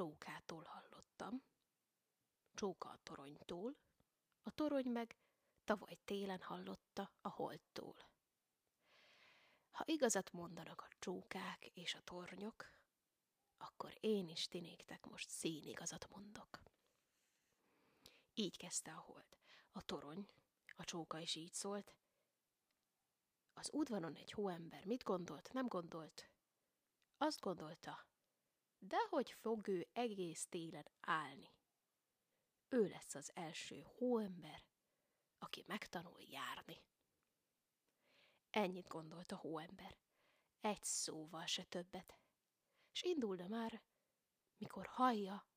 csókától hallottam, csóka a toronytól, a torony meg tavaly télen hallotta a holdtól. Ha igazat mondanak a csókák és a tornyok, akkor én is tinéktek most színigazat mondok. Így kezdte a hold. A torony, a csóka is így szólt. Az udvaron egy hóember mit gondolt, nem gondolt? Azt gondolta, de hogy fog ő egész télen állni. Ő lesz az első hóember, aki megtanul járni. Ennyit gondolt a hóember, egy szóval se többet, és indulna már, mikor hallja,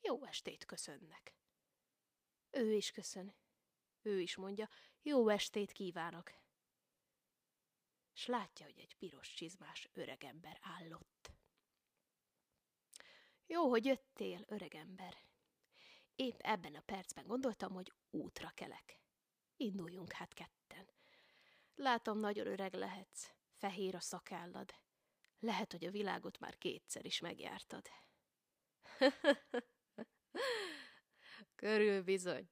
jó estét köszönnek. Ő is köszön, ő is mondja, jó estét kívánok. S látja, hogy egy piros csizmás öregember állott. Jó, hogy jöttél, öregember. Épp ebben a percben gondoltam, hogy útra kelek. Induljunk hát ketten. Látom, nagyon öreg lehetsz, fehér a szakállad. Lehet, hogy a világot már kétszer is megjártad. Körül bizony.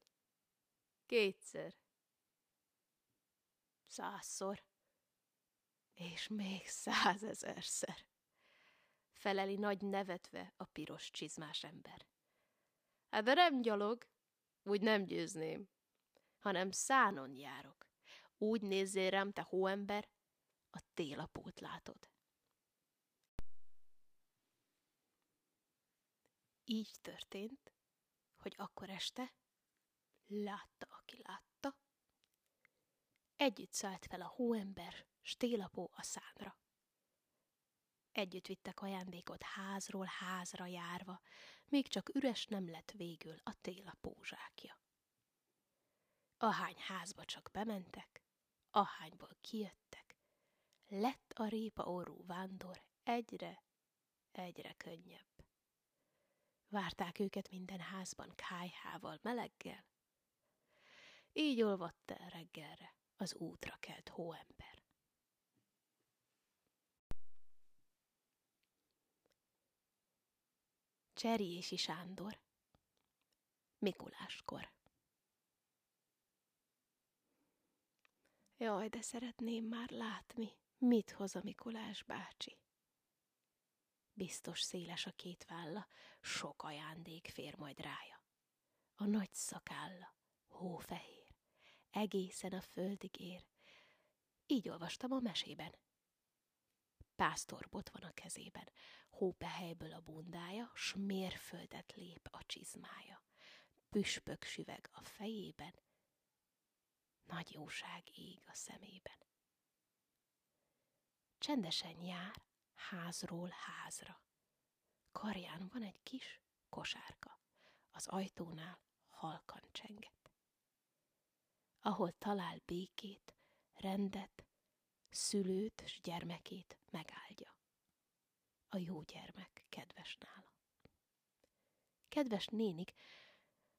Kétszer. Százszor. És még százezerszer. Feleli nagy nevetve a piros csizmás ember. Hát de nem gyalog, úgy nem győzném hanem szánon járok. Úgy nézzél rám, te hóember, a télapót látod. Így történt, hogy akkor este látta, aki látta, együtt szállt fel a hóember, stélapó a szánra. Együtt vittek ajándékot házról házra járva, még csak üres nem lett végül a télapó zsákja. Ahány házba csak bementek, ahányból kijöttek, lett a répa orrú vándor egyre, egyre könnyebb. Várták őket minden házban kájhával, meleggel. Így olvadt el reggelre az útra kelt hóember. Cserjési Sándor Mikuláskor Jaj, de szeretném már látni, mit hoz a Mikulás bácsi. Biztos széles a két válla, sok ajándék fér majd rája. A nagy szakálla, hófehér, egészen a földig ér. Így olvastam a mesében. Pásztorbot van a kezében, hópehelyből a bundája, s mérföldet lép a csizmája. Püspök süveg a fejében, nagy jóság ég a szemében. Csendesen jár házról házra. Karján van egy kis kosárka, az ajtónál halkan csenget. Ahol talál békét, rendet, szülőt s gyermekét megáldja. A jó gyermek kedves nála. Kedves nénik,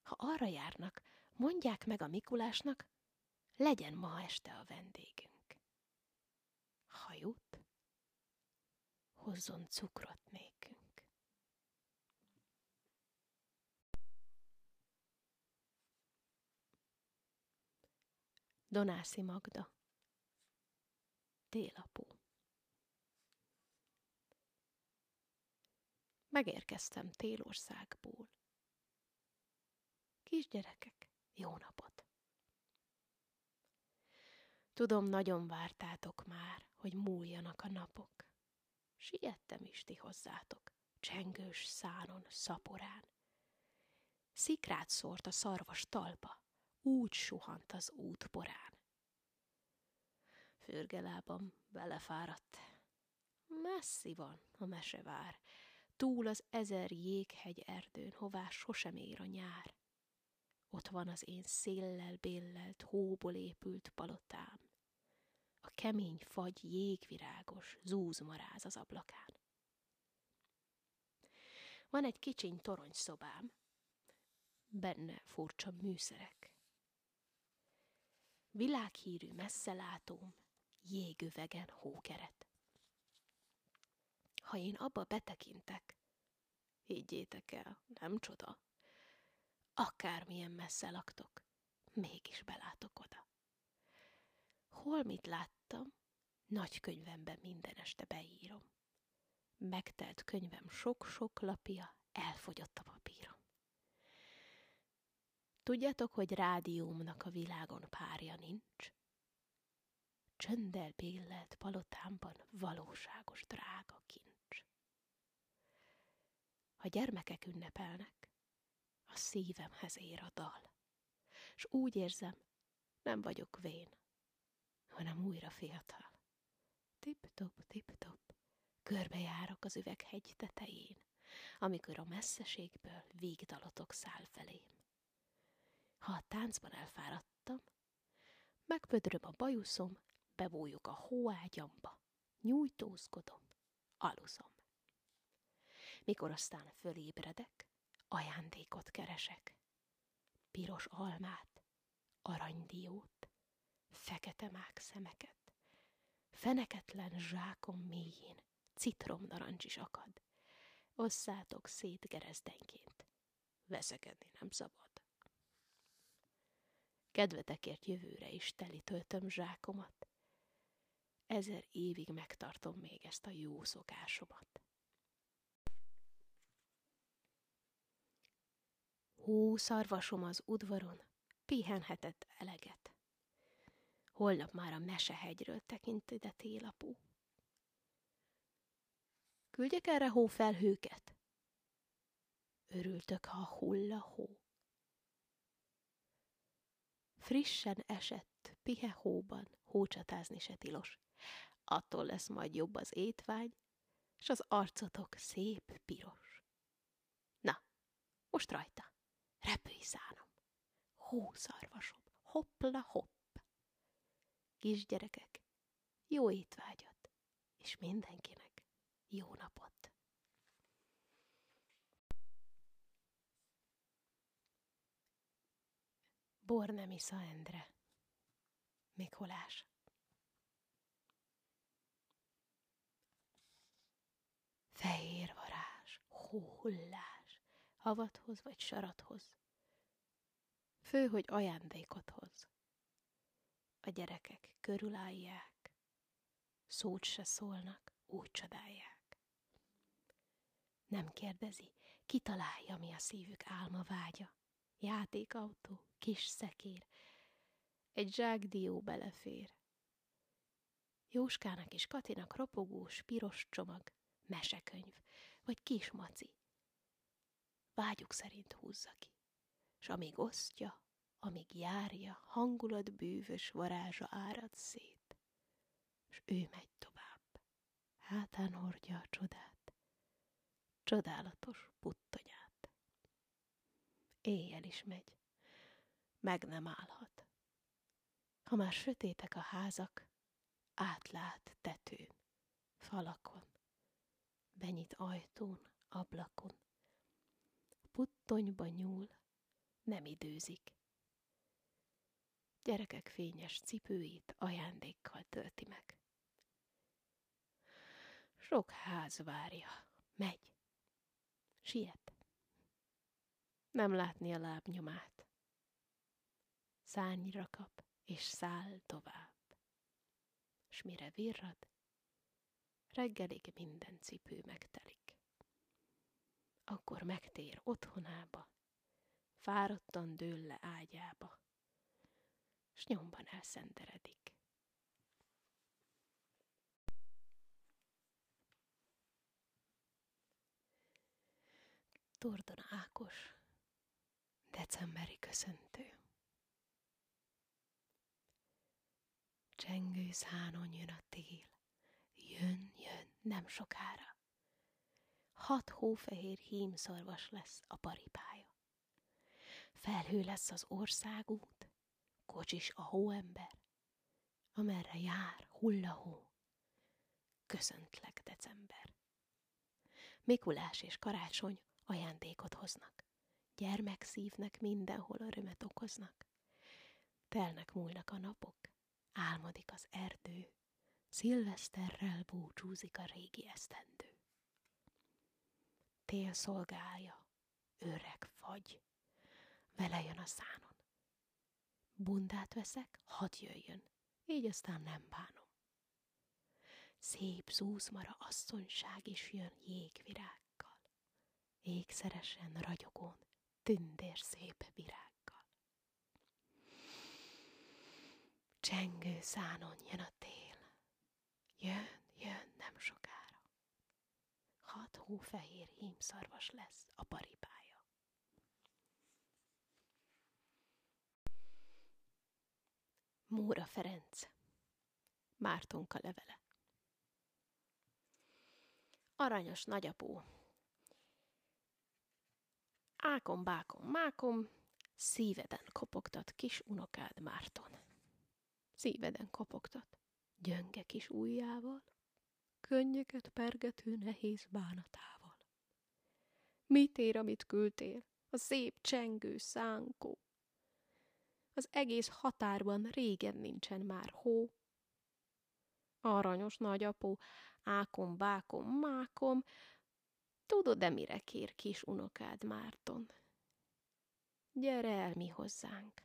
ha arra járnak, mondják meg a Mikulásnak, legyen ma este a vendégünk. Ha jut, hozzon cukrot nékünk. Donászi Magda Télapó Megérkeztem Télországból. Kisgyerekek, jó napot! Tudom, nagyon vártátok már, hogy múljanak a napok. Siettem is ti hozzátok, csengős szánon, szaporán. Szikrát szórt a szarvas talpa, úgy suhant az út porán. Fürgelábam belefáradt. Messzi van a mesevár, túl az ezer jéghegy erdőn, hová sosem ér a nyár. ott van az én széllel béllelt, hóból épült palotám. A kemény fagy jégvirágos zúzmaráz az ablakán. Van egy kicsiny toronyszobám, benne furcsa műszerek. Világhírű messzelátóm, jégövegen hókeret. Ha én abba betekintek, higgyétek el, nem csoda, akármilyen messze laktok, mégis belátok oda. Hol mit láttam, nagy könyvemben minden este beírom. Megtelt könyvem sok-sok lapja, elfogyott a papírom. Tudjátok, hogy rádiómnak a világon párja nincs? Csönddel billelt palotámban valóságos drága kincs. Ha gyermekek ünnepelnek, a szívemhez ér a dal, s úgy érzem, nem vagyok vén, hanem újra fiatal. Tip-top, tip-top, körbejárok az üveghegy tetején, amikor a messzeségből vígdalotok száll felém. Ha a táncban elfáradtam, megpödröm a bajuszom, bebújok a hóágyamba, nyújtózkodom, aluszom. Mikor aztán fölébredek, ajándékot keresek. Piros almát, aranydiót, fekete mák szemeket, feneketlen zsákom mélyén citromnarancs is akad. Osszátok szét gerezdenként. Veszekedni nem szabad. Kedvetekért jövőre is teli töltöm zsákomat. Ezer évig megtartom még ezt a jó szokásomat. Hú, szarvasom az udvaron, pihenhetett eleget. Holnap már a mesehegyről tekint ide télapú. Küldjek erre hófelhőket? Örültök, ha hull a hó. Frissen esett, pihe hóban, hócsatázni se tilos. Attól lesz majd jobb az étvágy, s az arcotok szép piros. Na, most rajta, repülj szánom, hószarvasom, hoppla hopp. Kisgyerekek, jó étvágyat, és mindenkinek jó napot. Bornemisza Endre Mikolás Fehér varázs, hóhullás, havathoz vagy sarathoz. Fő, hogy ajándékot hoz. A gyerekek körülállják, szót se szólnak, úgy csodálják. Nem kérdezi, kitalálja, mi a szívük álma vágya. Játékautó, kis szekér, egy zsákdió belefér. Jóskának és Katinak ropogós, piros csomag, mesekönyv, vagy kis maci. Vágyuk szerint húzza ki, s amíg osztja, amíg járja, hangulat bűvös varázsa árad szét, s ő megy tovább, hátán hordja a csodát, csodálatos puttonyát. Éjjel is megy, meg nem állhat. Ha már sötétek a házak, átlát tetőn, falakon, benyit ajtón, ablakon. Puttonyba nyúl, nem időzik. Gyerekek fényes cipőit ajándékkal tölti meg. Sok ház várja, megy, siet. Nem látni a lábnyomát szárnyra kap, és száll tovább. S mire virrad, reggelig minden cipő megtelik. Akkor megtér otthonába, fáradtan dől le ágyába, s nyomban elszenteredik. Tordon Ákos, decemberi köszöntő. Csengő szánon jön a tél. Jön, jön, nem sokára. Hat hófehér hímszorvas lesz a paripája. felhő lesz az országút, kocsis a hóember, amerre jár hullahó. Köszöntlek, december. Mikulás és karácsony ajándékot hoznak. Gyermek szívnek mindenhol örömet okoznak. Telnek múlnak a napok, álmodik az erdő, szilveszterrel búcsúzik a régi esztendő. Tél szolgálja, öreg fagy, vele jön a szánon. Bundát veszek, hadd jöjjön, így aztán nem bánom. Szép zúzmara asszonyság is jön jégvirággal, ékszeresen ragyogón, tündér szép virággal. Csengő szánon jön a tél, jön, jön nem sokára. Hat hófehér hímszarvas lesz a paripája. Móra Ferenc Mártonka levele Aranyos nagyapó Ákom, bákom, mákom, szíveden kopogtat kis unokád Márton. Szíveden kopogtat, gyönge kis ujjával, könnyeket pergető nehéz bánatával. Mit ér, amit küldtél, a szép csengő szánkó? Az egész határban régen nincsen már hó. Aranyos nagyapó, ákom, bákom, mákom, Tudod, de mire kér kis unokád Márton? Gyere el mi hozzánk,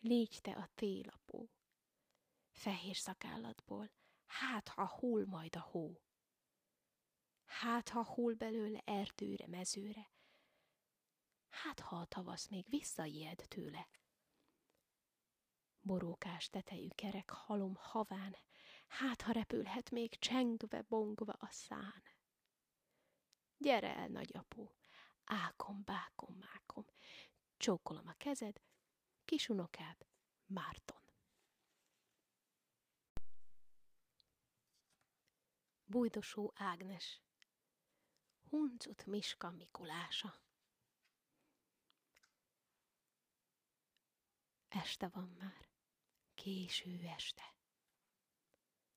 légy te a télapó. Fehér szakállatból, hát ha hull majd a hó. Hát ha hull belőle erdőre, mezőre, hát ha a tavasz még visszaijed tőle. Borókás tetejű kerek halom haván, hát ha repülhet még csengve, bongva a szán. Gyere el, nagyapó, ákom, bákom, mákom, csókolom a kezed, kisunokád, Márton. Bújdosó Ágnes Huncut Miska Mikulása Este van már, késő este.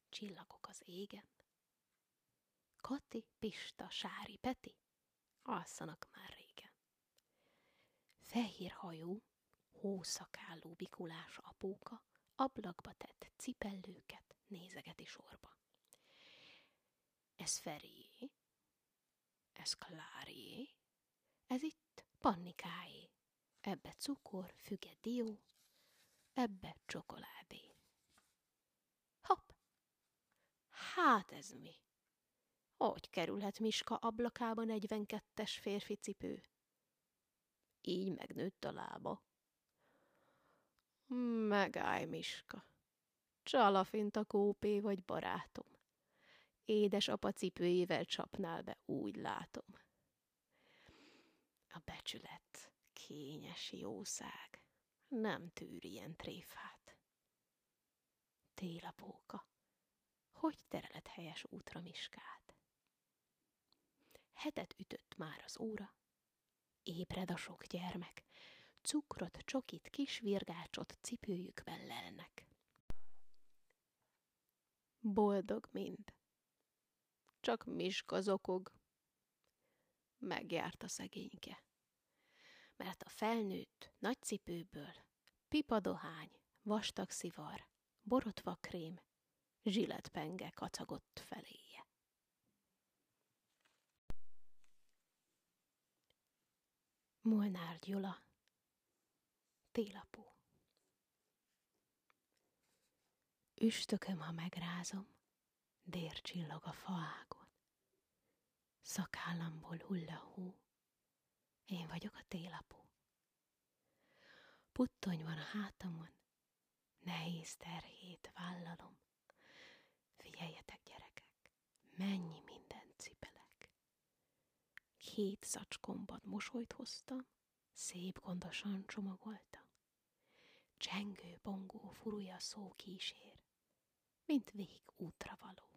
Csillagok az égen, Kati, Pista, Sári, Peti alszanak már régen. Fehér hajú, hószakálló bikulás apóka ablakba tett cipellőket nézegeti sorba. Ez Ferié, ez Klárié, ez itt Pannikáé, ebbe cukor, füge dió, ebbe csokoládé. Hopp! Hát ez mi? Hogy kerülhet Miska ablakába 42-es férfi cipő? Így megnőtt a lába. Megállj, Miska. Csalafint a kópé vagy barátom. Édes apa cipőjével csapnál be, úgy látom. A becsület, kényes jószág, nem tűr ilyen tréfát. Télapóka, hogy tereled helyes útra Miskát? hetet ütött már az óra. Ébred a sok gyermek, cukrot, csokit, kis virgácsot cipőjükben lelnek. Boldog mind. Csak Miska zokog. Megjárt a szegényke. Mert a felnőtt nagy cipőből pipadohány, vastag szivar, borotva krém, zsilletpenge kacagott feléje. Molnár Gyula Télapó Üstököm, ha megrázom, dér csillog a faágon. Szakállamból hull a hó, én vagyok a télapó. Puttony van a hátamon, nehéz terhét vállalom. Figyeljetek, gyerekek, mennyi minden cipel hét szacskomban mosolyt hoztam, szép gondosan csomagoltam. Csengő, bongó, furúja szó kísér, mint vég útra való.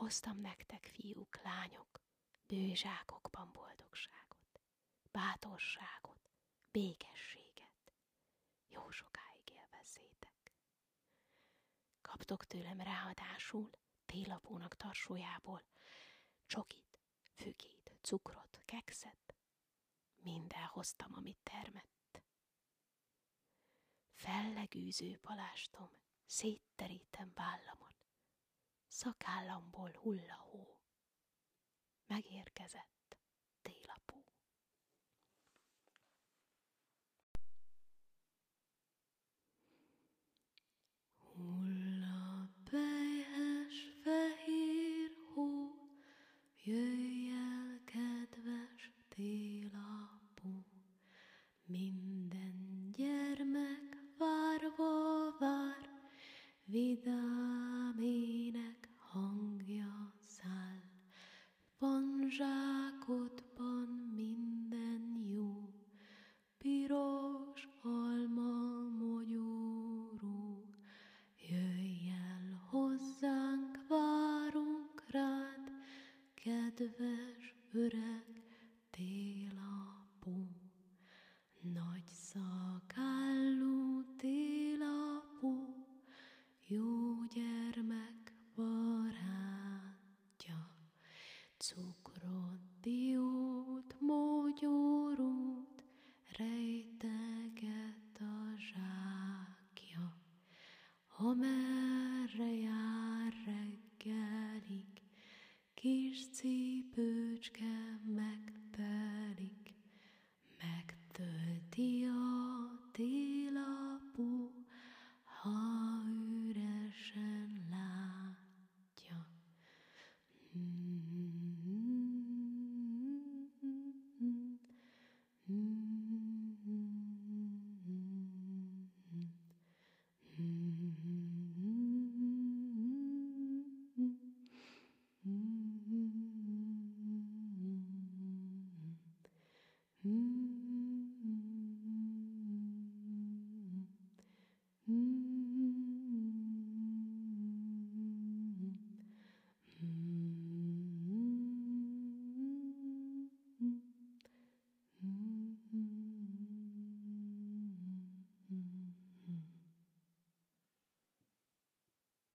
Hoztam nektek, fiúk, lányok, bőzsákokban boldogságot, bátorságot, békességet. Jó sokáig élvezzétek. Kaptok tőlem ráadásul télapónak tarsójából csokit, fügét, cukrot, kekszet. Minden hoztam, amit termett. Fellegűző palástom, szétterítem vállamon, szakállamból hull a hó. Megérkezett télapó. Hull zsákodban minden